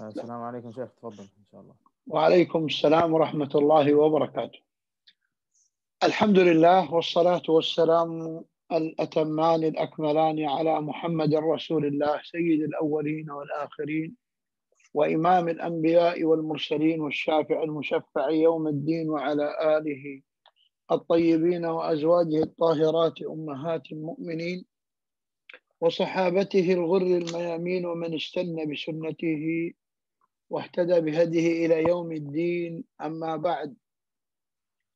السلام عليكم شيخ تفضل إن شاء الله. وعليكم السلام ورحمة الله وبركاته. الحمد لله والصلاة والسلام الأتمان الأكملان على محمد رسول الله سيد الأولين والآخرين وإمام الأنبياء والمرسلين والشافع المشفع يوم الدين وعلى آله الطيبين وأزواجه الطاهرات أمهات المؤمنين وصحابته الغر الميامين ومن استنى بسنته واهتدى بهديه إلى يوم الدين. أما بعد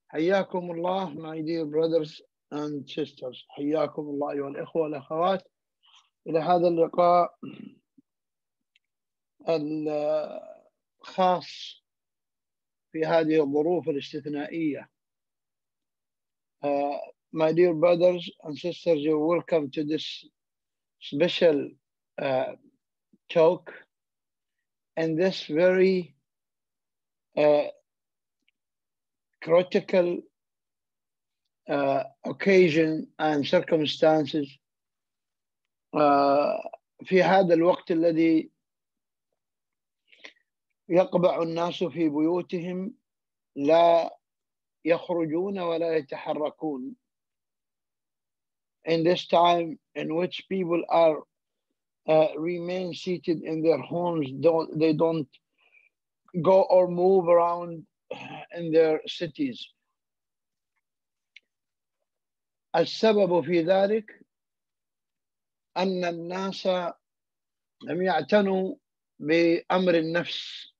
حياكم الله my dear brothers and sisters. حياكم الله أيها الإخوة والأخوات. إلى هذا اللقاء الخاص في هذه الظروف الاستثنائية. Uh, my dear brothers and sisters you're welcome to this special uh, talk. and this very uh, critical uh, occasion and circumstances uh, في هذا الوقت الذي يقبع الناس في بيوتهم لا يخرجون ولا يتحركون in this time in which people are uh, remain seated in their homes don't they don't go or move around in their cities السبب في ذلك أن الناس لم يعتنوا بأمر النفس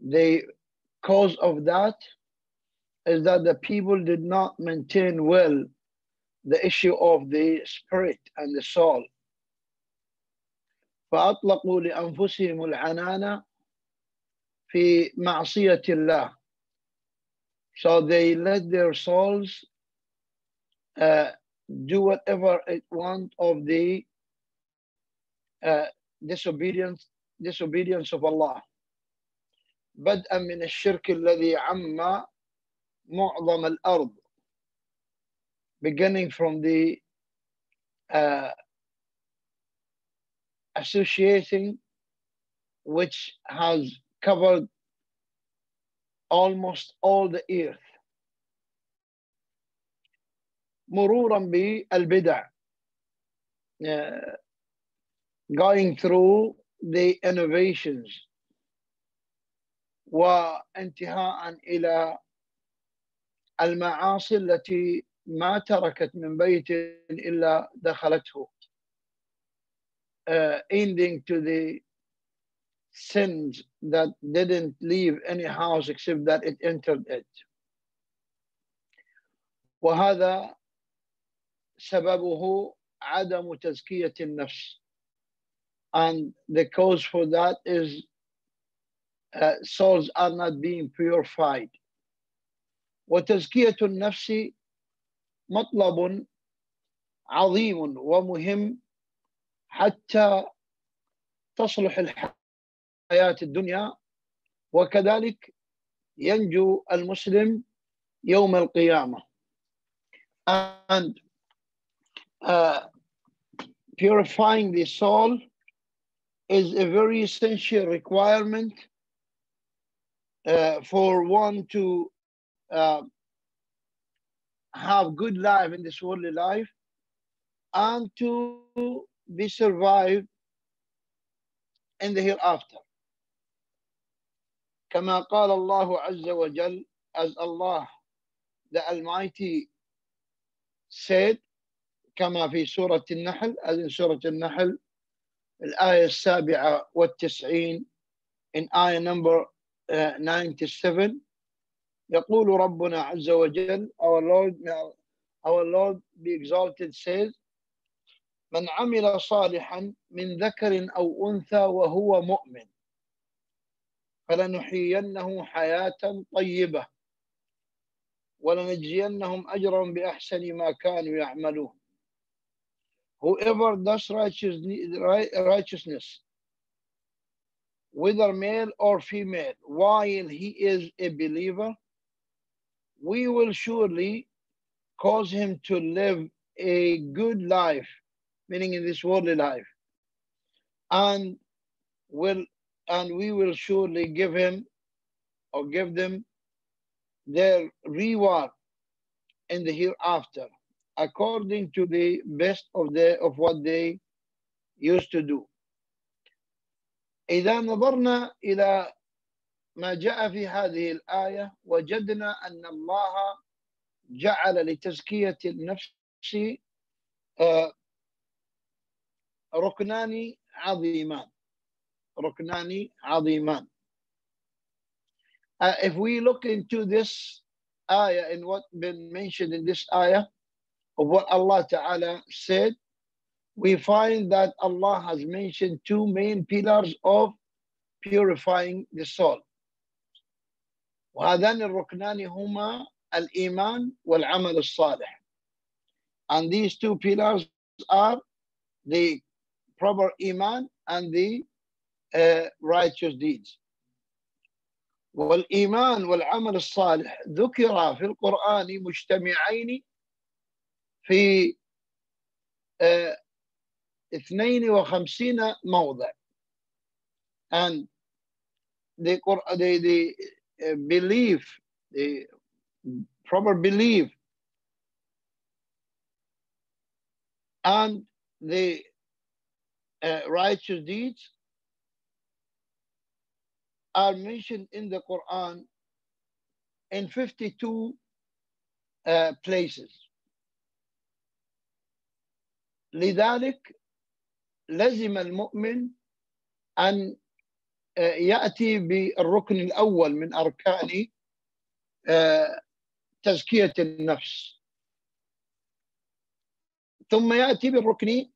the cause of that is that the people did not maintain well the issue of the spirit and the soul فأطلقوا لأنفسهم العنان في معصية الله so they let their souls uh, do whatever it want of the uh, disobedience disobedience of Allah بدءا من الشرك الذي عم معظم الأرض beginning from the uh, associating which has covered almost all the earth مرورا بالبدع uh, going through the innovations وانتهاء إلى المعاصي التي ما تركت من بيت إلا دخلته uh, ending to the sins that didn't leave any house except that it entered it وهذا سببه عدم تزكية النفس and the cause for that is uh, souls are not being purified وتزكية النفس مطلب عظيم ومهم حتى تصلح الحياة الدنيا وكذلك ينجو المسلم يوم القيامة and uh, purifying the soul is a very essential requirement uh, for one to uh, have good life in this worldly life and to be survived in the hereafter. كما قال الله عز وجل as Allah the Almighty said كما في سورة النحل as in سورة النحل الآية السابعة والتسعين in آية number uh, 97 يقول ربنا عز وجل our Lord our Lord be exalted says من عمل صالحا من ذكر أو أنثى وهو مؤمن فلنحيينه حياة طيبة ولنجزينهم أجرا بأحسن ما كانوا يعملون Whoever does righteousness, whether male or female, while he is a believer, we will surely cause him to live a good life, meaning in this worldly life, and will and we will surely give him or give them their reward in the hereafter according to the best of the of what they used to do إذا نظرنا إلى ما جاء في هذه الآية وجدنا أن الله جعل لتزكية النفس ركنان عظيمان ركنان عظيمان uh, if we look into this ayah and what been mentioned in this ayah of what Allah Ta'ala said, we find that Allah has mentioned two main pillars of purifying the soul. وهذان الركنان هما الإيمان والعمل الصالح. And these two pillars are the proper iman and the uh, righteous deeds. والإيمان والعمل الصالح ذكر في القرآن مجتمعين في 52 موضع and the, the, the belief the proper belief and the uh, righteous deeds are mentioned in the Quran in 52 uh, places. لذلك لزم المؤمن أن يأتي بالركن الأول من أركان تزكية النفس ثم يأتي بالركن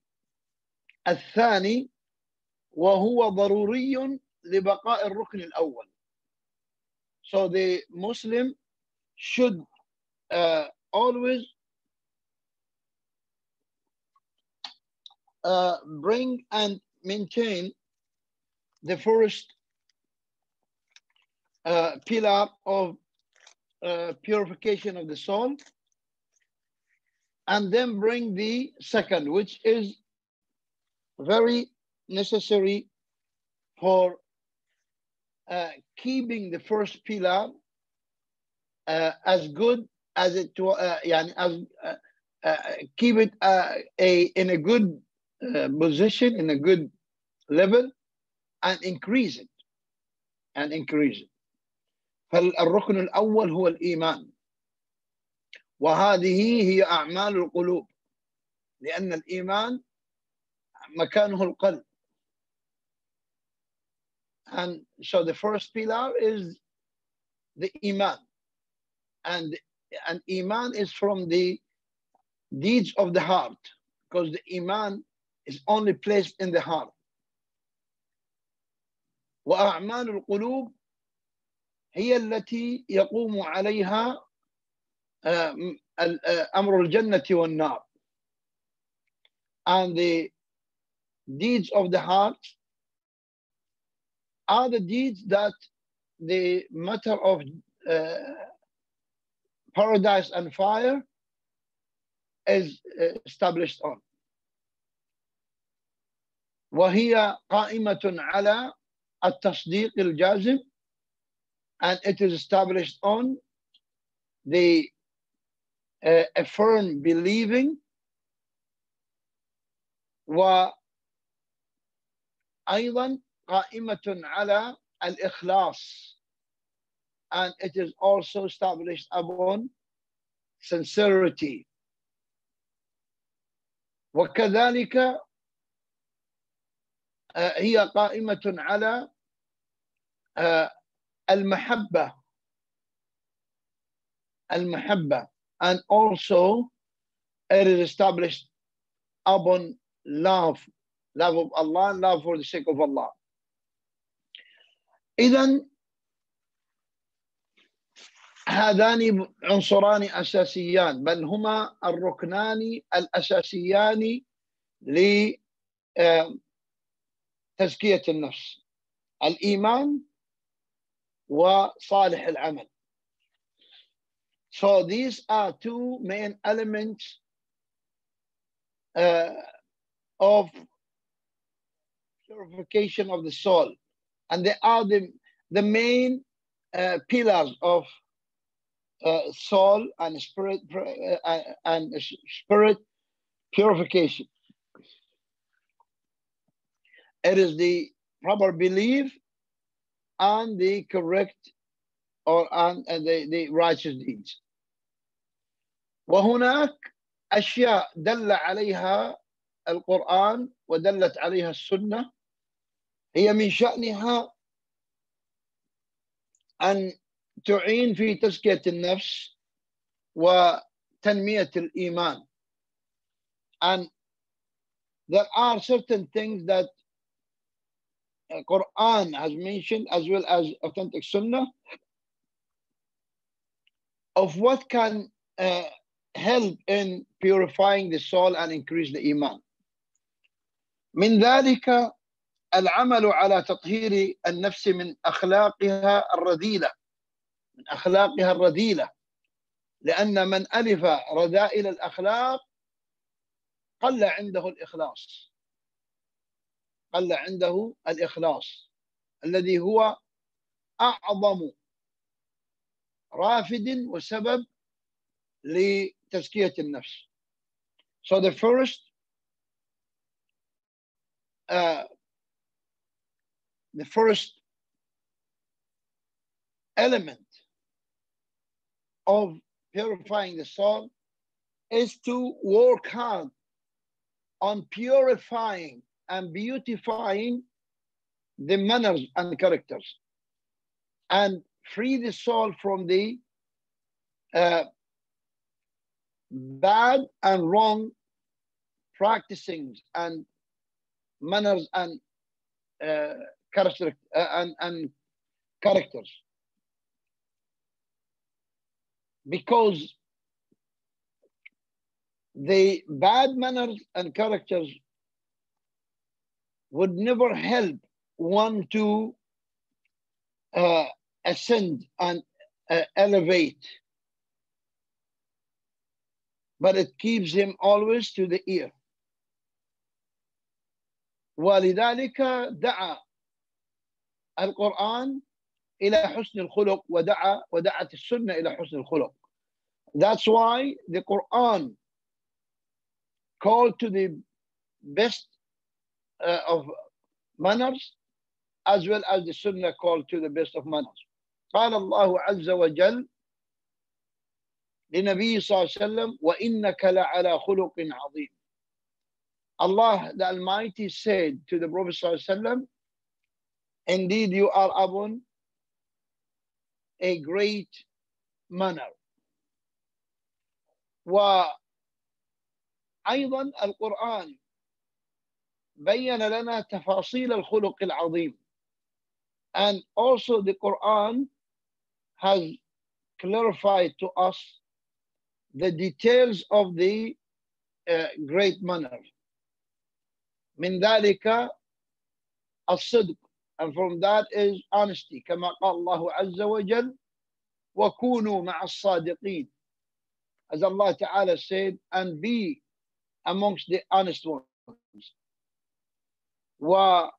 الثاني وهو ضروري لبقاء الركن الأول. So the Muslim should uh, always uh, bring and maintain the first uh, pillar of uh, purification of the soul and then bring the second, which is very necessary for uh, keeping the first pillar uh, as good as it uh, يعني as uh, uh, keep it uh, a in a good position in a good level and increase it and increase it فالركن الأول هو الإيمان وهذه هي أعمال القلوب لأن الإيمان مكانه القلب and so the first pillar is the iman and and iman is from the deeds of the heart because the iman is only placed in the heart واعمال القلوب هي التي يقوم عليها امر الجنه والنار and the deeds of the heart are the deeds that the matter of uh, paradise and fire is established on. وهي قائمة على التصديق الجازم and it is established on the uh, affirm believing وأيضا قائمة على الإخلاص and it is also established upon sincerity وكذلك هي قائمة على المحبة المحبة and also it is established upon love love of Allah and love for the sake of Allah. إذا هذان عنصران أساسيان بل هما الركنان الأساسيان لتزكية النفس الإيمان وصالح العمل. So these are two main elements uh, of purification of the soul And they are the, the main uh, pillars of uh, soul and spirit uh, and spirit purification. It is the proper belief and the correct or and the, the righteous deeds. وهناك أشياء دل عليها القرآن ودلت عليها السنة هي من شأنها أن تعين في تزكية النفس وتنمية الإيمان and there are certain things that Quran has mentioned as well as authentic Sunnah of what can uh, help in purifying the soul and increase the iman. من ذلك العمل على تطهير النفس من أخلاقها الرذيلة من أخلاقها الرذيلة. لأن من ألف رذائل الأخلاق قل عنده الإخلاص. قل عنده الإخلاص. الذي هو أعظم رافد وسبب لتزكية النفس. So the first uh, the first element of purifying the soul is to work hard on purifying and beautifying the manners and characters and free the soul from the uh, bad and wrong practicing and manners and uh, character uh, and, and characters because the bad manners and characters would never help one to uh, ascend and uh, elevate but it keeps him always to the ear ولذلك دعا القرآن إلى حسن الخلق ودعا ودعت السنة إلى حسن الخلق. That's why the Quran called to the best uh, of manners as well as the Sunnah called to the best of manners. قال الله عز وجل لنبي صلى الله عليه وسلم وإنك لعلى خلق عظيم Allah the Almighty said to the Prophet صلى الله عليه وسلم Indeed, you are upon a great manner. وأيضا القرآن بين لنا تفاصيل الخلق العظيم. And also the Quran has clarified to us the details of the uh, great manner. من ذلك الصدق and from that is honesty كما قال الله عز وجل وكونوا مع الصادقين. As Allah Ta'ala said and be amongst the honest ones. وأيضا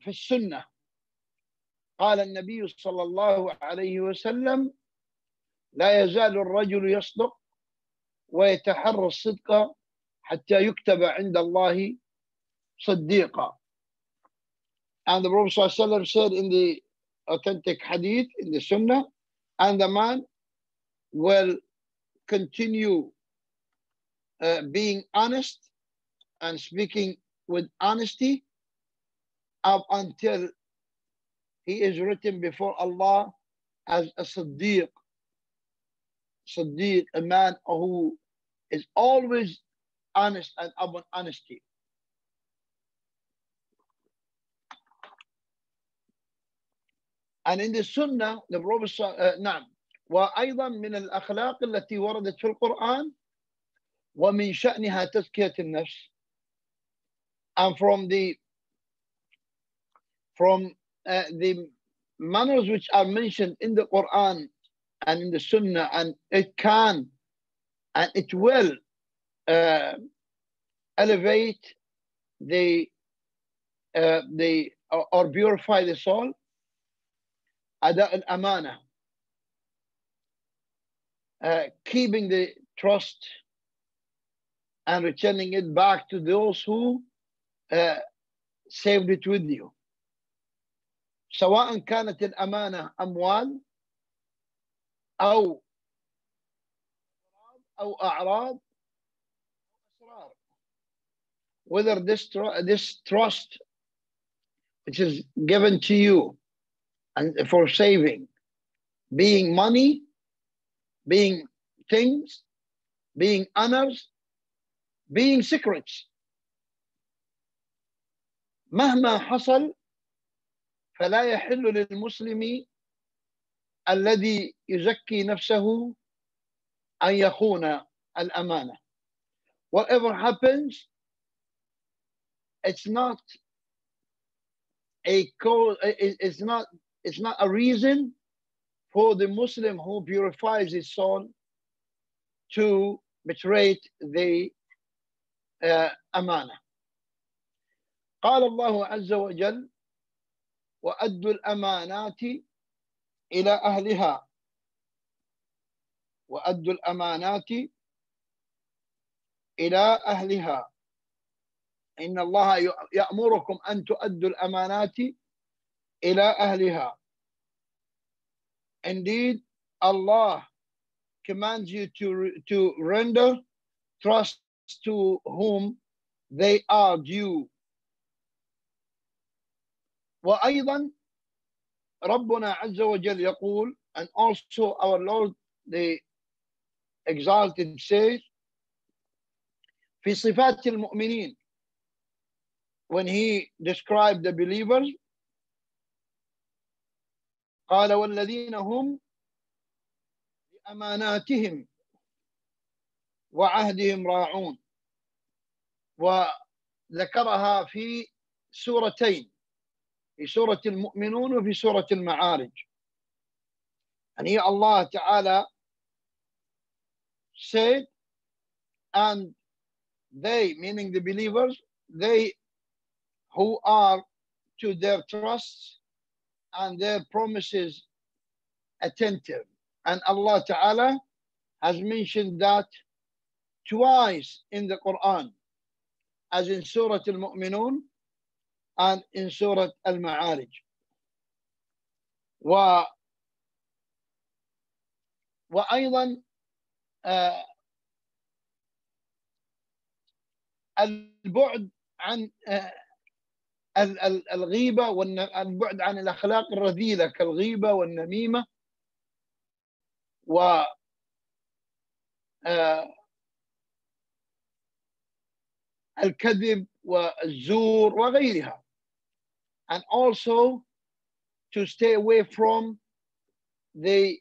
في السنة قال النبي صلى الله عليه وسلم لا يزال الرجل يصدق ويتحرى الصدق حتى يكتب عند الله Siddiqa. And the Prophet ﷺ said in the authentic hadith, in the sunnah, and the man will continue uh, being honest and speaking with honesty up until he is written before Allah as a Siddiq. Siddiq, a man who is always honest and upon honesty. And in the Sunnah, the Prophet uh, نعم وأيضا من الأخلاق التي وردت في القرآن ومن شأنها تزكية النفس and from the from uh, the manners which are mentioned in the Quran and in the Sunnah and it can and it will uh, elevate the uh, the or, or purify the soul أداء الأمانة uh, keeping the trust and returning it back to those who uh, saved it with you سواء كانت الأمانة أموال أو أو أعراض أسرار whether this, tr- this trust which is given to you and for saving being money being things being honors being secrets مهما حصل فلا يحل للمسلم الذي يزكي نفسه أن يخون الأمانة whatever happens it's not a cause it's not it's not a reason for the Muslim who purifies his soul to betray the uh, أمانة قال الله عز وجل وأدوا الأمانات إلى أهلها. وأدوا الأمانات إلى أهلها. إن الله يأمركم أن تؤدوا الأمانات إلى أهلها Indeed, Allah commands you to, to render trust to whom they are due. وأيضا ربنا عز وجل يقول and also our Lord the exalted says في صفات المؤمنين when he described the believers قال والذين هم بأماناتهم وعهدهم راعون. وذكرها في سورتين في سورة المؤمنون وفي سورة المعارج. here Allah Ta'ala said and they meaning the believers they who are to their trusts and their promises attentive and Allah Ta'ala has mentioned that twice in the Quran as in Surah Al-Mu'minun and in Surah Al-Ma'arij. و وأيضا آه البعد عن آه الغيبة والبعد عن الأخلاق الرذيلة كالغيبة والنميمة و آه الكذب والزور وغيرها and also to stay away from the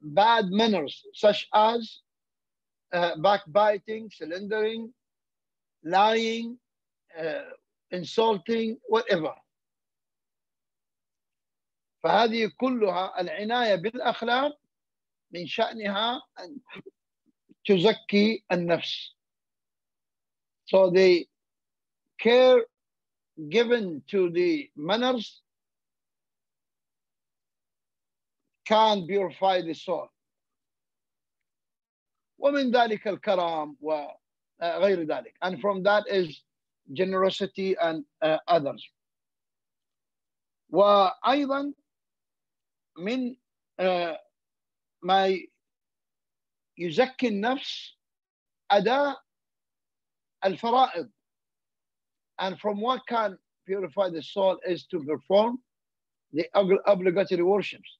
bad manners such as uh, backbiting, slandering, lying, uh, insulting, whatever. فهذه كلها العناية بالأخلاق من شأنها أن تزكي النفس. So the care given to the manners can purify the soul. ومن ذلك الكرم وغير ذلك. And from that is generosity and uh, others. وأيضا من uh, ما يزكي النفس أداء الفرائض and from what can purify the soul is to perform the obligatory worships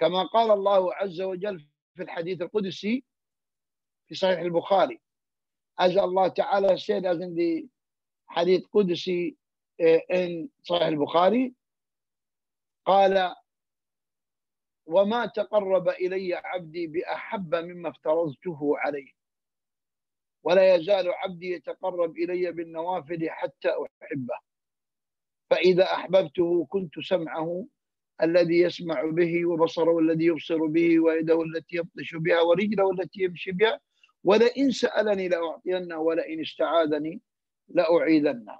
كما قال الله عز وجل في الحديث القدسي في صحيح البخاري As Allah Ta'ala said as hadith قدسي in صحيح البخاري. قال وما تقرب إلي عبدي بأحب مما افترضته عليه ولا يزال عبدي يتقرب إلي بالنوافل حتى أحبه فإذا أحببته كنت سمعه الذي يسمع به وبصره الذي يبصر به ويده التي يبطش بها ورجله التي يمشي بها ولئن سألني لأعطينه ولئن استعاذني لأعيذنه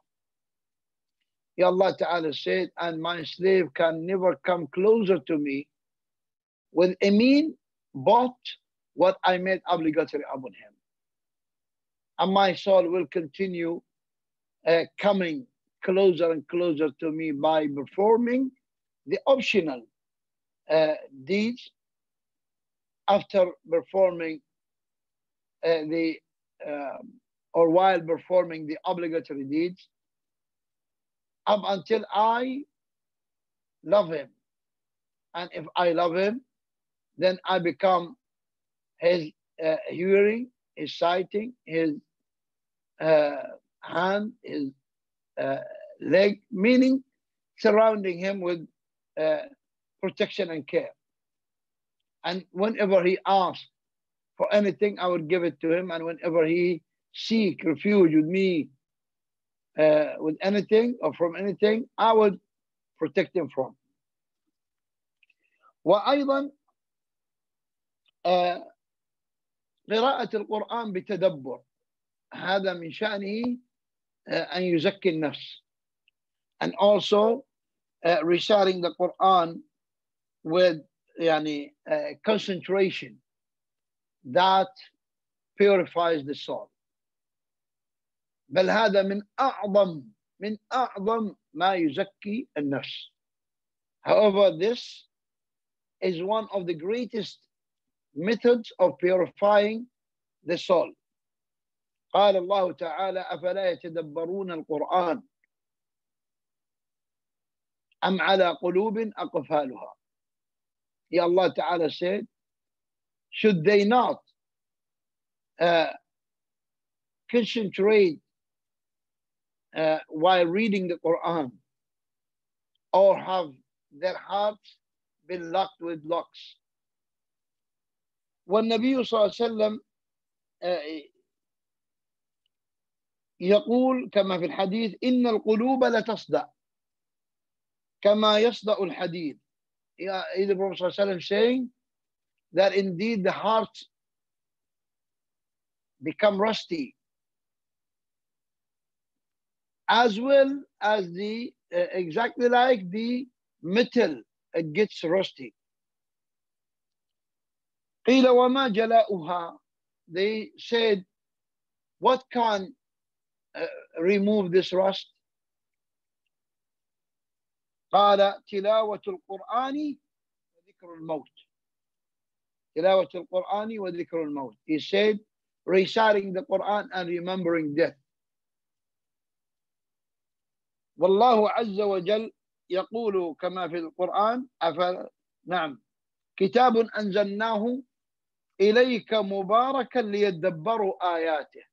Ya Allah Ta'ala said, and my slave can never come closer to me with a mean but what I made obligatory upon him. And my soul will continue uh, coming closer and closer to me by performing the optional uh, deeds after performing uh, the um, or while performing the obligatory deeds up until I love him. And if I love him, then I become his uh, hearing, his sighting, his uh, hand, his uh, leg, meaning surrounding him with uh, protection and care. And whenever he asks for anything, I would give it to him. And whenever he seek refuge with me uh, with anything or from anything, I would protect him from. وأيضا uh, قراءة القرآن بتدبر هذا من شأنه uh, أن يزكي النفس and also uh, reciting the Quran with يعني uh, concentration that purifies the soul بل هذا من أعظم من أعظم ما يزكي النفس however this is one of the greatest methods of purifying the soul قال الله تعالى أفلا يتدبرون القرآن أم على قلوب أقفالها Ya Allah Ta'ala said should they not uh, concentrate uh, while reading the Quran or have their hearts been locked with locks. والنبي صلى الله عليه وسلم يقول كما في الحديث إن القلوب لتصدع كما يصدع الحديد. The Prophet صلى الله عليه وسلم saying that indeed the hearts become rusty as well as the uh, exactly like the metal it gets rusty قيل وما جلاؤها they said what can uh, remove this rust قال تلاوة القرآن وذكر الموت تلاوة القرآن وذكر الموت he said reciting the Quran and remembering death والله عز وجل يقول كما في القرآن أفل نعم كتاب أنزلناه إليك مباركا ليدبروا آياته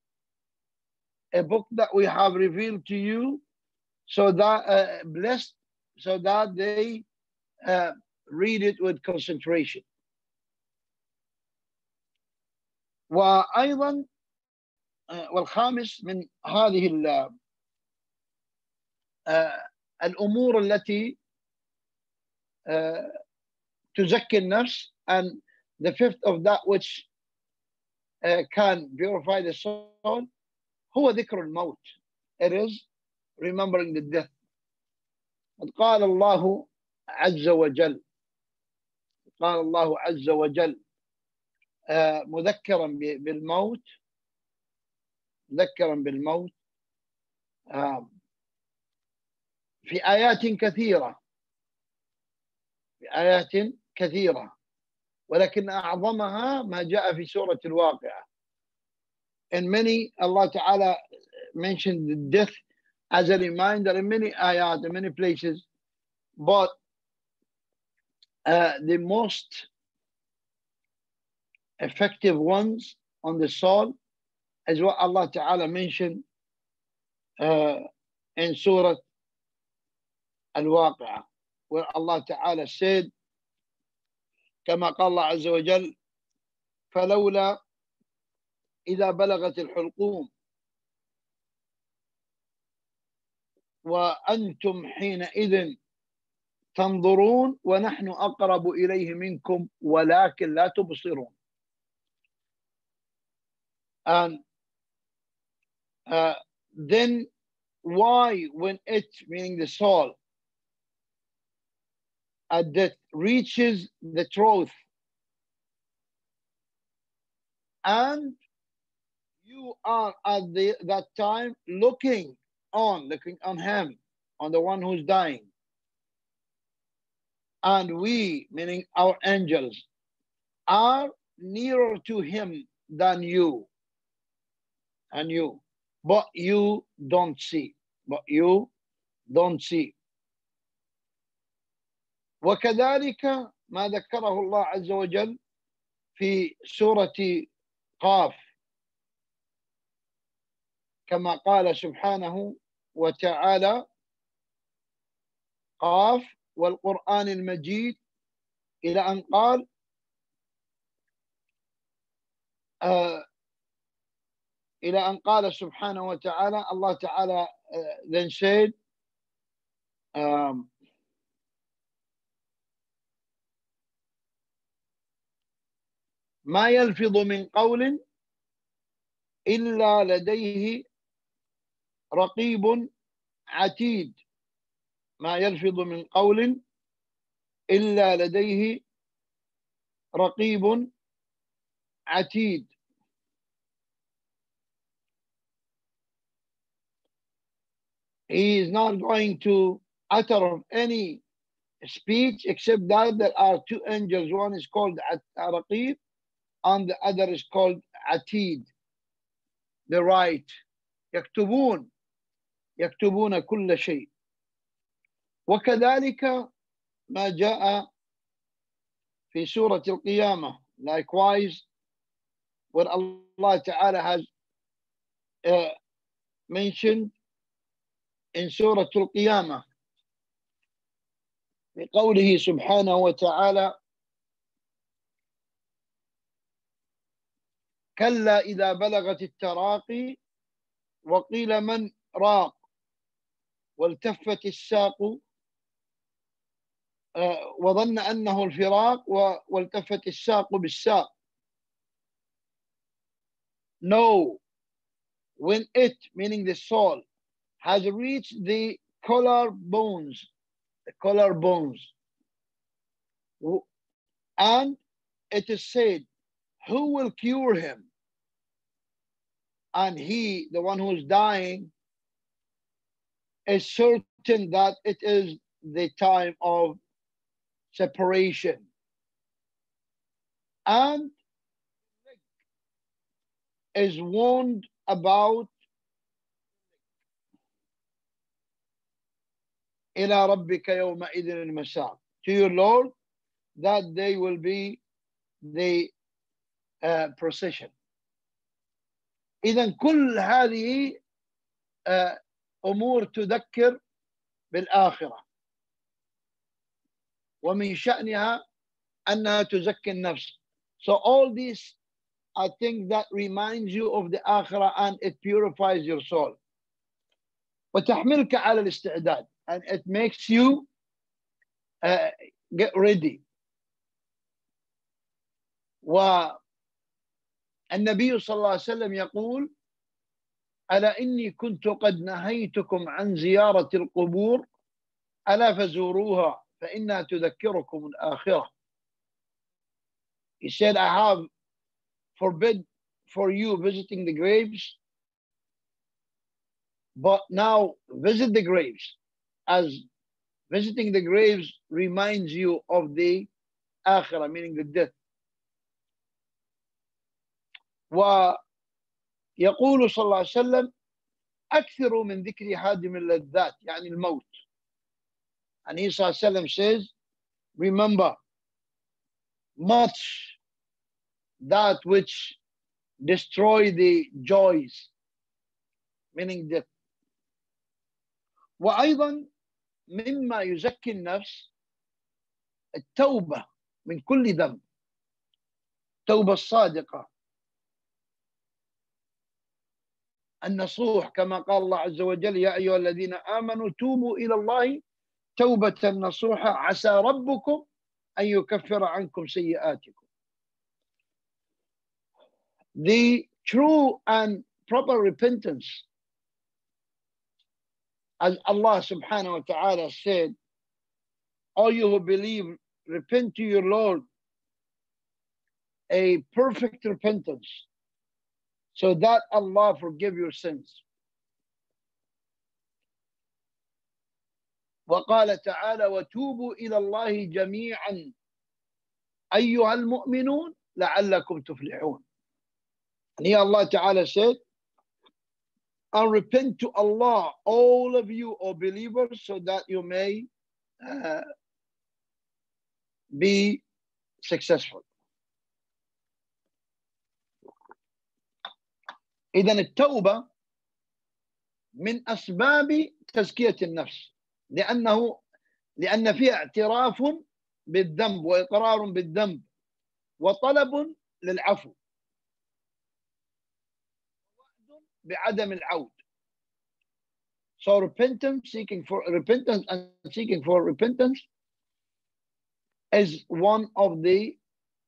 a book that we have revealed to you so that uh, blessed so that they uh, read it with concentration وأيضا uh, والخامس من هذه الأمور التي تزكي النفس. And the fifth of that which can purify the soul هو ذكر الموت. It is remembering the death. قال الله عز وجل قال الله عز وجل آه، مذكرا بالموت مذكرا بالموت آه، في آيات كثيرة في آيات كثيرة ولكن أعظمها ما جاء في سورة الواقعة. In many Allah تعالى mentioned the death as a reminder in many آيات in many places. But uh, the most effective ones on the soul is what Allah Ta'ala mentioned uh, in Surah الواقعة where Allah Ta'ala said كما قال الله عز وجل فلولا إذا بلغت الحلقوم وأنتم حينئذ تنظرون ونحن أقرب إليه منكم ولكن لا تبصرون. And uh, then why when it, meaning the soul, at death reaches the truth and you are at the, that time looking on, looking on him, on the one who's dying. And we, meaning our angels, are nearer to him than you and you, but you don't see, but you don't see. وكذلك ما ذكره الله عز وجل في سورة قاف كما قال سبحانه وتعالى قاف والقرآن المجيد إلى أن قال آه إلى أن قال سبحانه وتعالى الله تعالى then said um, ما يلفظ من قول إلا لديه رقيب عتيد. ما يلفظ من قول إلا لديه رقيب عتيد. he is not going to utter any speech except that there are two angels. One is called Raqib and the other is called Atid, the right. يكتبون يكتبون كل شيء وكذلك ما جاء في سورة القيامة likewise where Allah Ta'ala has uh, mentioned in سورة القيامة بقوله سبحانه وتعالى كلا إذا بلغت التراقي وقيل من راق والتفت الساق وظن أنه الفراق والتفت الساق بالساق. No, when it, meaning the soul, has reached the collar bones, the collar bones, and it is said, who will cure him? And he, the one who is dying, is certain that it is the time of separation. And is warned about إلى ربك يومئذ المساء to your Lord that day will be the uh, procession إذا كل هذه uh, أمور تذكر بالآخرة ومن شأنها أنها تزكي النفس so all these I think that reminds you of the آخرة and it purifies your soul وتحملك على الاستعداد and it makes you uh, get ready والنبي صلى الله عليه وسلم يقول ألا إني كنت قد نهيتكم عن زيارة القبور ألا فزوروها فإنها تذكركم الآخرة He said, I have forbid for you visiting the graves, but now visit the graves as visiting the graves reminds you of the akhirah, meaning the death. ويقول صلى الله عليه وسلم أكثروا من ذكر هادم اللذات يعني الموت. And he صلى الله عليه وسلم says, remember much that which destroy the joys, meaning death. وأيضا مما يزكي النفس التوبة من كل ذنب. التوبة الصادقة. النصوح كما قال الله عز وجل يا أيها الذين آمنوا توبوا إلى الله توبة نصوحة. عسى ربكم أن يكفر عنكم سيئاتكم. The true and proper repentance as Allah subhanahu wa ta'ala said, all you who believe, repent to your Lord a perfect repentance so that Allah forgive your sins. وقال تعالى وتوبوا إلى الله جميعا أيها المؤمنون لعلكم تفلحون. And here Allah Ta'ala said, and repent to Allah, all of you, O believers, so that you may uh, be successful. إذا التوبة من أسباب تزكية النفس لأنه لأن فيها اعتراف بالذنب وإقرار بالذنب وطلب للعفو بعدم العود so repentance seeking for repentance and seeking for repentance is one of the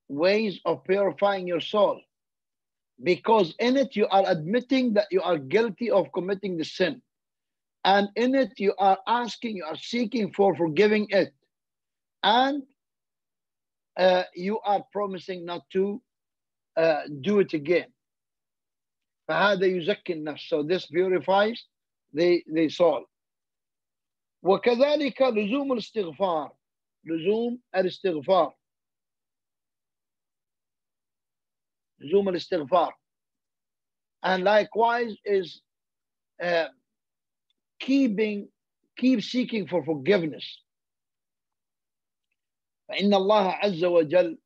ways of purifying your soul because in it you are admitting that you are guilty of committing the sin and in it you are asking you are seeking for forgiving it and uh, you are promising not to uh, do it again فهذا يزكي النفس. So this purifies the, the soul. وكذلك لزوم الاستغفار. لزوم الاستغفار. لزوم الاستغفار. And likewise is uh, keeping keep seeking for forgiveness. فإن الله عز وجل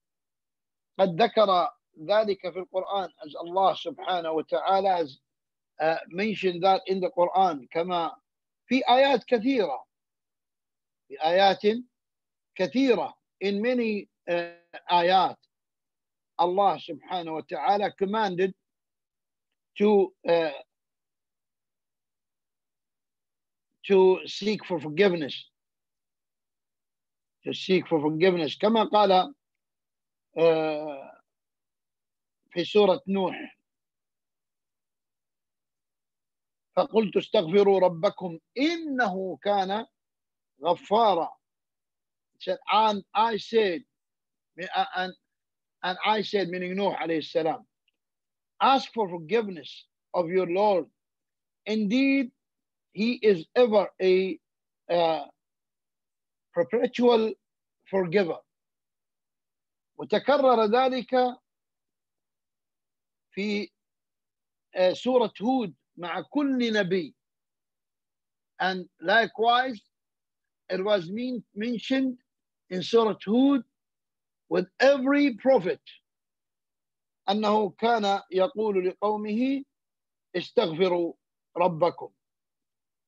قد ذكر ذلك في القرآن as Allah subhanahu wa ta'ala has uh, mentioned that in the Quran كما في آيات كثيرة في آيات كثيرة in many uh, آيات Allah subhanahu wa ta'ala commanded to uh, to seek for forgiveness to seek for forgiveness كما قال uh, في سورة نوح فقلت استغفروا ربكم إنه كان غفارا and I said and, and I said meaning Nuh عليه السلام ask for forgiveness of your Lord indeed he is ever a uh, perpetual forgiver وتكرر ذلك في سورة هود مع كل نبي. And likewise it was mentioned in Surah Hud with every prophet. أنه كان يقول لقومه استغفروا ربكم.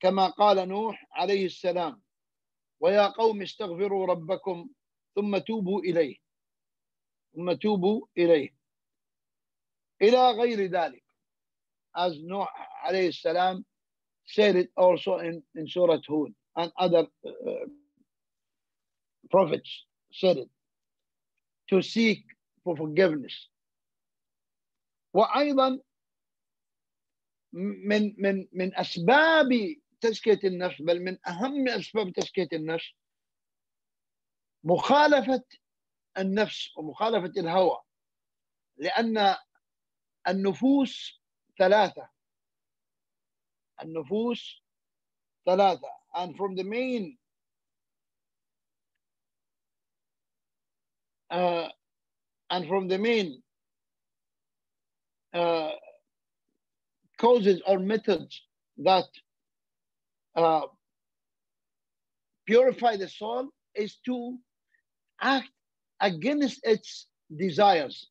كما قال نوح عليه السلام ويا قوم استغفروا ربكم ثم توبوا إليه. ثم توبوا إليه. إلى غير ذلك. As Nuh عليه السلام said it also in, in Surah Hud. And other uh, prophets said it. To seek for forgiveness. وأيضا من من من أسباب تزكية النفس بل من أهم أسباب تزكية النفس مخالفة النفس ومخالفة الهوى. لأن النفوس ثلاثة النفوس ثلاثة and from the main uh, and from the main uh, causes or methods that uh, purify the soul is to act against its desires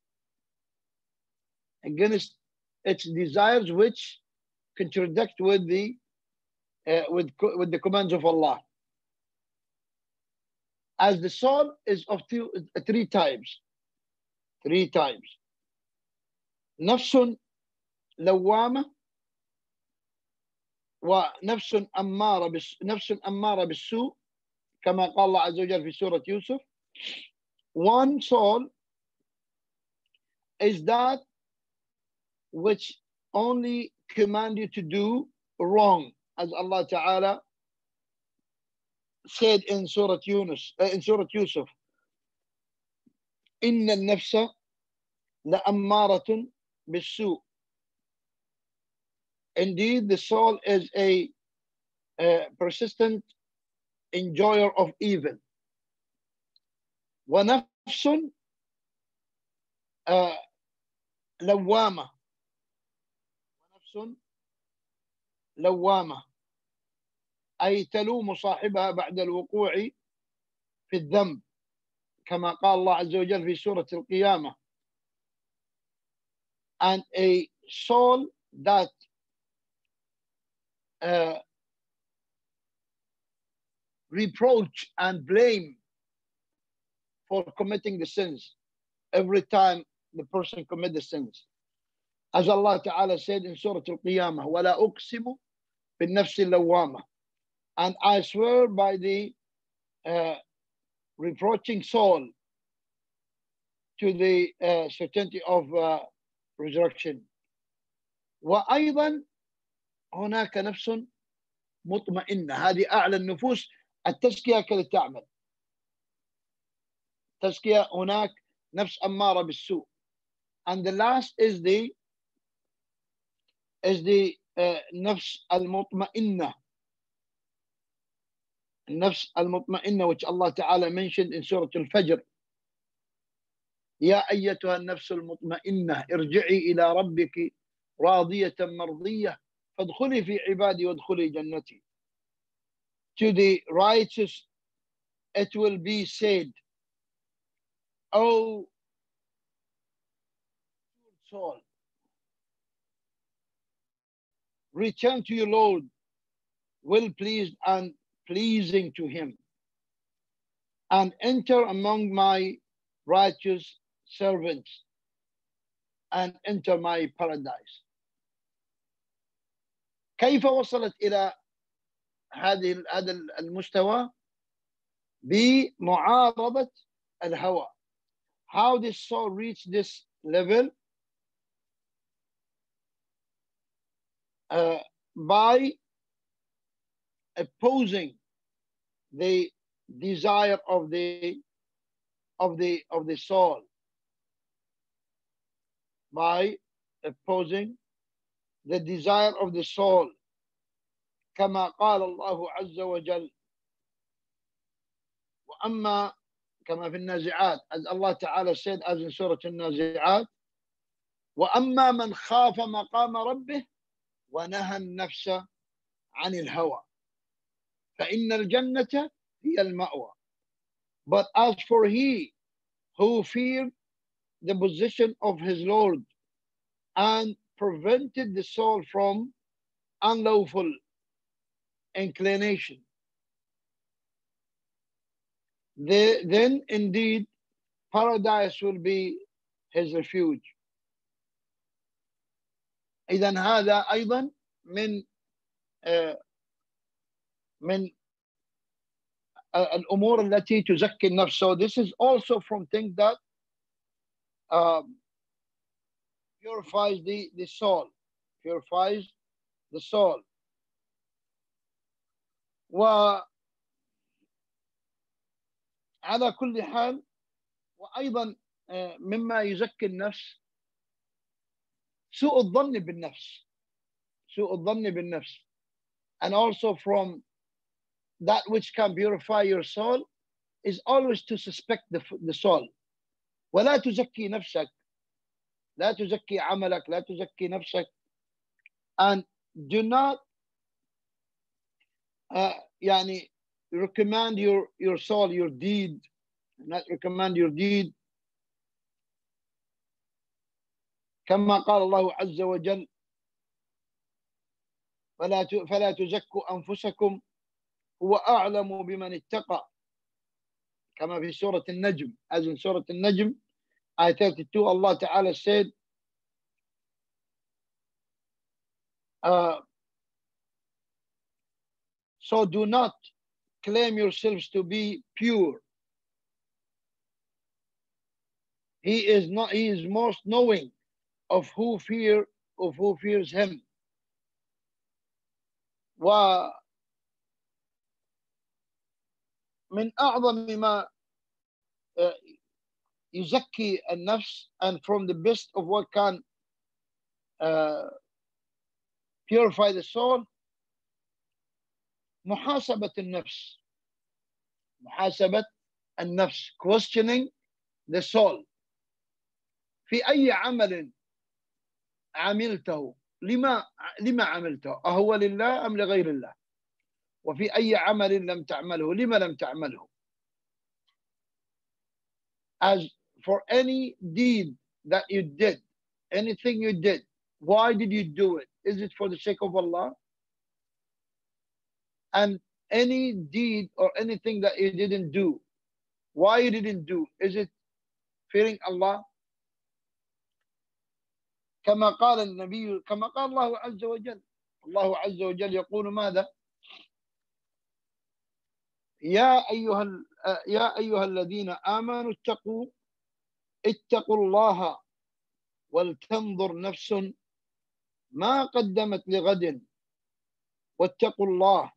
against its desires which contradict with the uh, with with the commands of Allah. As the soul is of two, three types, three types. نفس لوامة ونفس أمارة بس نفس أمارة بالسوء كما قال الله عز وجل في سورة يوسف. One soul is that which only command you to do wrong, as Allah Ta'ala said in Surah Yunus, uh, in Surah Yusuf, إن النفس لأمارة بالسوء. Indeed, the soul is a, a persistent enjoyer of evil. ونفس uh, لوامة ونفس لوامة أي تلوم صاحبها بعد الوقوع في الذنب كما قال الله عز وجل في سورة القيامة and a soul that uh, reproach and blame for committing the sins every time the person commit the sins. As Allah Ta'ala said in Surah Al-Qiyamah, وَلَا أُقْسِمُ بِالنَّفْسِ اللَّوَّامَةِ And I swear by the uh, reproaching soul to the uh, certainty of uh, resurrection. وأيضا هناك نفس مطمئنة هذه أعلى النفوس التزكية كذا تعمل تزكية هناك نفس أمارة بالسوء and the last is the is the uh, نفس المطمئنة. النفس المطمئنة which Allah Ta'ala mentioned in Surah Al-Fajr يا أيتها النفس المطمئنة ارجعي إلى ربك راضية مرضية فادخلي في عبادي وادخلي جنتي. To the righteous it will be said oh soul. return to your Lord well pleased and pleasing to him and enter among my righteous servants and enter my paradise كيف وصلت الى هذه هذا المستوى بمعارضه الهوى how this soul reached this level uh, by opposing the desire of the of the of the soul by opposing the desire of the soul كما قال الله عز وجل وأما كما في النازعات as Allah Ta'ala said as in Surah النازعات وأما من خاف مقام ربه ونهى النفس عن الهوى فإن الجنة هي المأوى but as for he who feared the position of his Lord and prevented the soul from unlawful inclination. The, then indeed paradise will be his refuge. إذا هذا أيضا من من الأمور التي تزكي النفس. So this is also from things that um, purifies the, the soul, purifies the soul. وعلى كل حال وأيضا مما يزكي النفس سوء الظن بالنفس سوء الظن بالنفس and also from that which can purify your soul is always to suspect the, the soul ولا تزكي نفسك لا تزكي عملك لا تزكي نفسك and do not uh, يعني recommend your your soul your deed not recommend your deed كما قال الله عز وجل فلا فلا تزكوا أنفسكم هو أعلم بمن اتقى كما في سورة النجم ازن سورة النجم آية 32 الله تعالى السيد آه، Uh, so do not claim yourselves to be pure. He is not. He is most knowing. of who fear of who fears him و من أعظم ما يزكي النفس and from the best of what can uh, purify the soul محاسبة النفس محاسبة النفس questioning the soul في أي عمل عملته لما لما عملته أهو لله أم لغير الله وفي أي عمل لم تعمله لما لم تعمله as for any deed that you did anything you did why did you do it is it for the sake of Allah and any deed or anything that you didn't do why you didn't do is it fearing Allah كما قال النبي كما قال الله عز وجل. الله عز وجل يقول ماذا؟ يا أيها يا أيها الذين آمنوا اتقوا اتقوا الله ولتنظر نفس ما قدمت لغد واتقوا الله.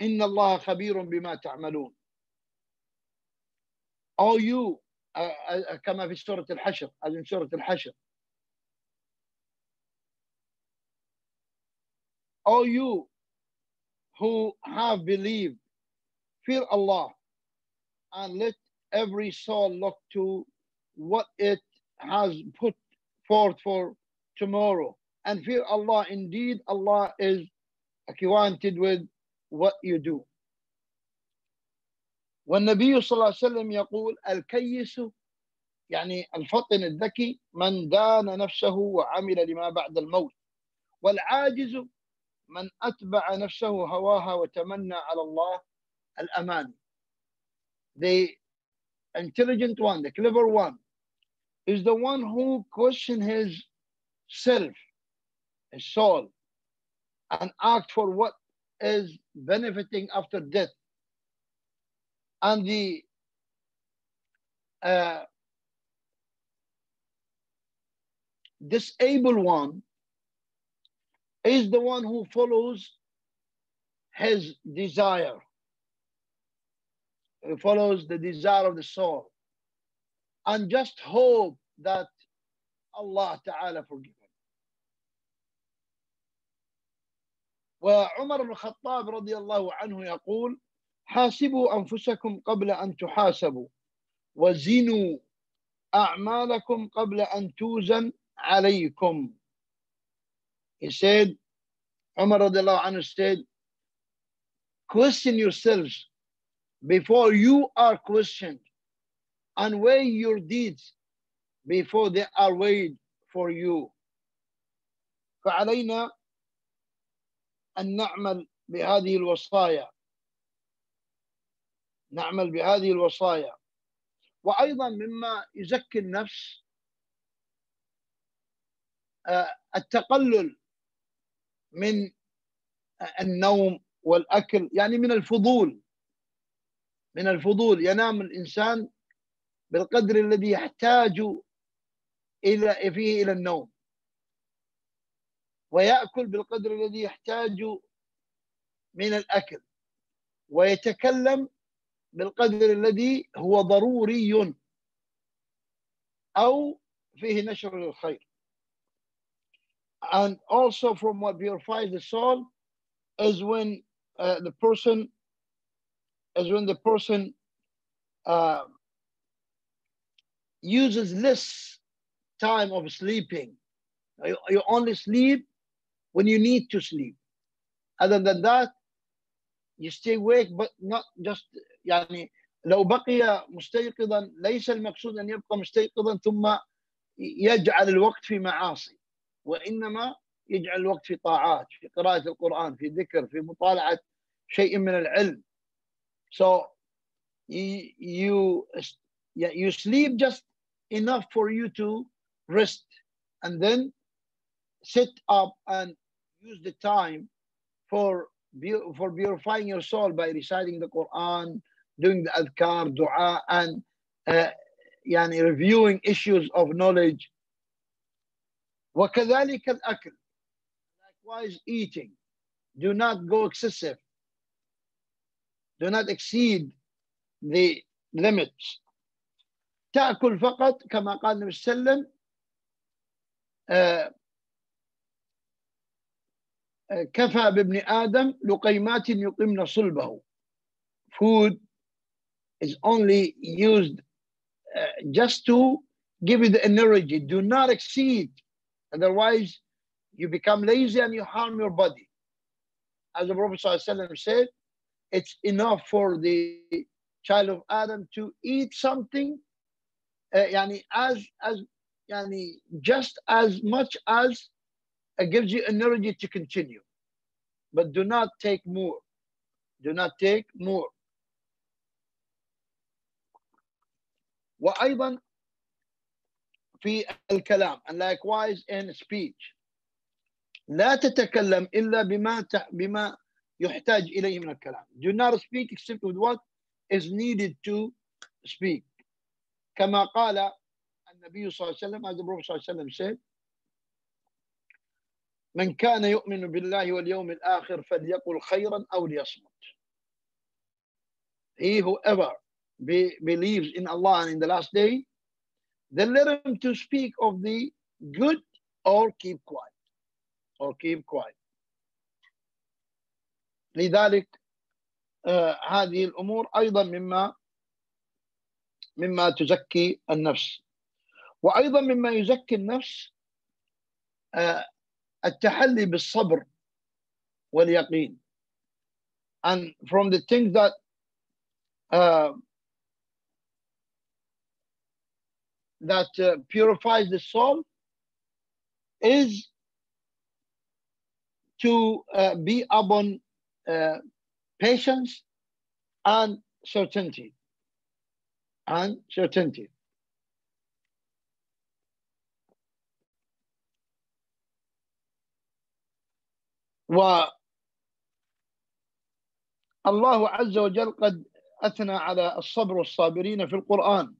إن الله خبير بما تعملون. أو you كما في سورة الحشر هذه سورة الحشر all you who have believed, fear Allah and let every soul look to what it has put forth for tomorrow. And fear Allah, indeed, Allah is acquainted with what you do. والنبي صلى الله عليه وسلم يقول الكيس يعني الفطن الذكي من دان نفسه وعمل لما بعد الموت. والعاجز من أتبع نفسه هواها وتمنى على الله الأمان. The intelligent one the clever one is the one who question his self his soul and act for what is benefiting after death. and the uh, disabled one is the one who follows his desire. He follows the desire of the soul and just hope that Allah Ta'ala forgive him. وعمر بن الخطاب رضي الله عنه يقول حاسبوا أنفسكم قبل أن تحاسبوا وزنوا أعمالكم قبل أن توزن عليكم He said, Umar radiallahu anhu said, question yourselves before you are questioned and weigh your deeds before they are weighed for you. فعلينا أن نعمل بهذه الوصايا نعمل بهذه الوصايا. وأيضا مما يزكي النفس التقلل من النوم والأكل يعني من الفضول من الفضول. ينام الإنسان بالقدر الذي يحتاج إلى فيه إلى النوم. ويأكل بالقدر الذي يحتاج من الأكل. ويتكلم بالقدر الذي هو ضروري او فيه نشر للخير and also from what purifies the soul is when uh, the person is when the person uh, uses less time of sleeping you, you only sleep when you need to sleep other than that you stay awake but not just يعني لو بقي مستيقظا ليس المقصود أن يبقى مستيقظا ثم يجعل الوقت في معاصي وإنما يجعل الوقت في طاعات في قراءة القرآن في ذكر في مطالعة شيء من العلم. So you you sleep just enough for you to rest and then sit up and use the time for for purifying your soul by reciting the Quran doing the adhkar dua and uh, يعني reviewing issues of knowledge وكذلك الأكل likewise eating do not go excessive do not exceed the limits تأكل فقط كما قال النبي صلى الله عليه وسلم كفى بابن آدم لقيمات يقمن صلبه food is only used uh, just to give you the energy. Do not exceed. Otherwise, you become lazy and you harm your body. As the Prophet ﷺ said, it's enough for the child of Adam to eat something, uh, yani as as yani just as much as it gives you energy to continue. But do not take more. Do not take more. وأيضا في الكلام and likewise in speech. لا تتكلم إلا بما بما يحتاج إليه من الكلام. Do not speak except with what is needed to speak. كما قال النبي صلى الله عليه وسلم the Prophet صلى الله عليه وسلم said من كان يؤمن بالله واليوم الآخر فليقل خيرا أو ليصمت. He whoever be, believes in Allah and in the last day then let him to speak of the good or keep quiet or keep quiet لذلك آه هذه الأمور أيضا مما مما تزكي النفس وأيضا مما يزكي النفس آه التحلي بالصبر واليقين and from the things that uh, that uh, purifies the soul is to uh, be upon uh, patience and certainty and certainty والله عز وجل قد أثنى على الصبر والصابرين في القرآن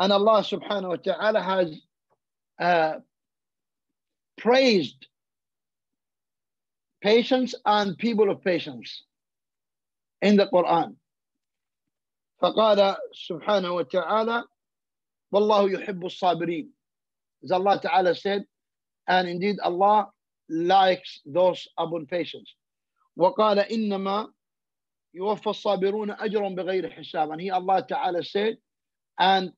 and Allah subhanahu wa ta'ala has uh, praised patience and people of patience in the Quran فقال سبحانه وتعالى والله يحب الصابرين as Allah Ta'ala said and indeed Allah likes those upon patience وقال إنما يوفى الصابرون أجرهم بغير حساب and he Allah Ta'ala said and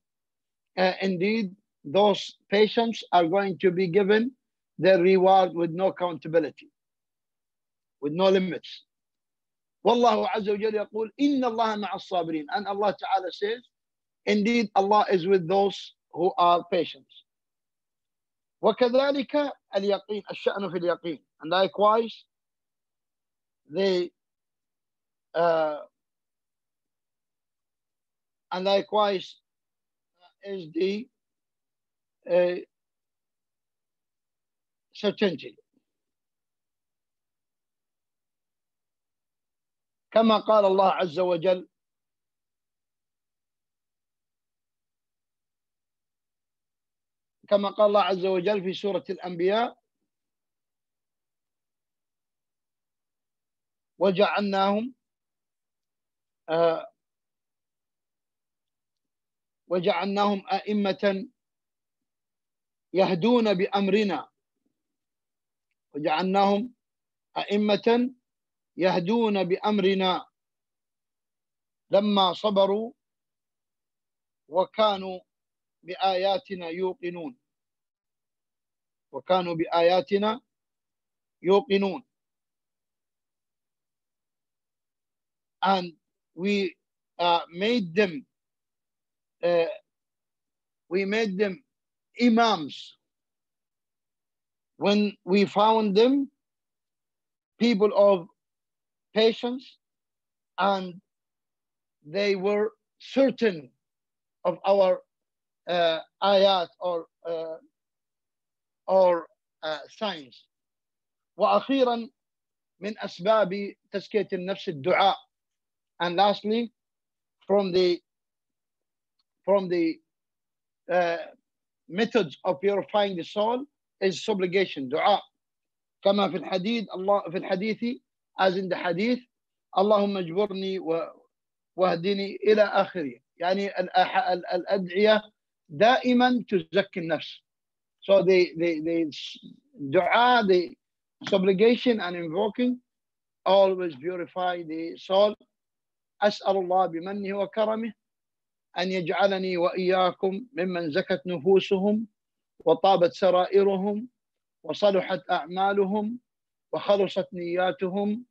uh, indeed those patients are going to be given their reward with no accountability with no limits والله عز وجل يقول إن الله مع الصابرين and Allah Ta'ala says indeed Allah is with those who are patient وكذلك اليقين الشأن في اليقين and likewise the uh, and likewise the uh, certainty كما قال الله عز وجل كما قال الله عز وجل في سورة الأنبياء وجعلناهم وجعلناهم أئمة يهدون بأمرنا. وجعلناهم أئمة يهدون بأمرنا. لما صبروا وكانوا بآياتنا يوقنون. وكانوا بآياتنا يوقنون. And we uh, made them uh, we made them imams when we found them people of patience and they were certain of our uh, ayat or uh, or uh, signs واخيرا من اسباب تزكيه النفس الدعاء and lastly from the from the uh, methods of purifying the soul is supplication dua كما في الحديث الله في الحديث as in the حديث اللهم اجبرني واهدني إلى آخره يعني الأدعية دائما تزكي النفس so the, the, the dua the supplication and invoking always purify the soul أسأل الله بمنه وكرمه أن يجعلني وإياكم ممن زكت نفوسهم وطابت سرائرهم وصلحت أعمالهم وخلصت نياتهم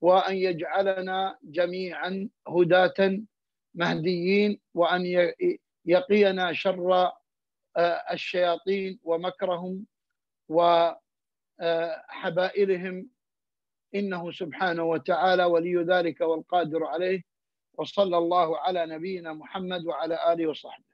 وأن يجعلنا جميعا هداة مهديين وأن يقينا شر الشياطين ومكرهم وحبائلهم إنه سبحانه وتعالى ولي ذلك والقادر عليه. وصلى الله على نبينا محمد وعلى آله وصحبه.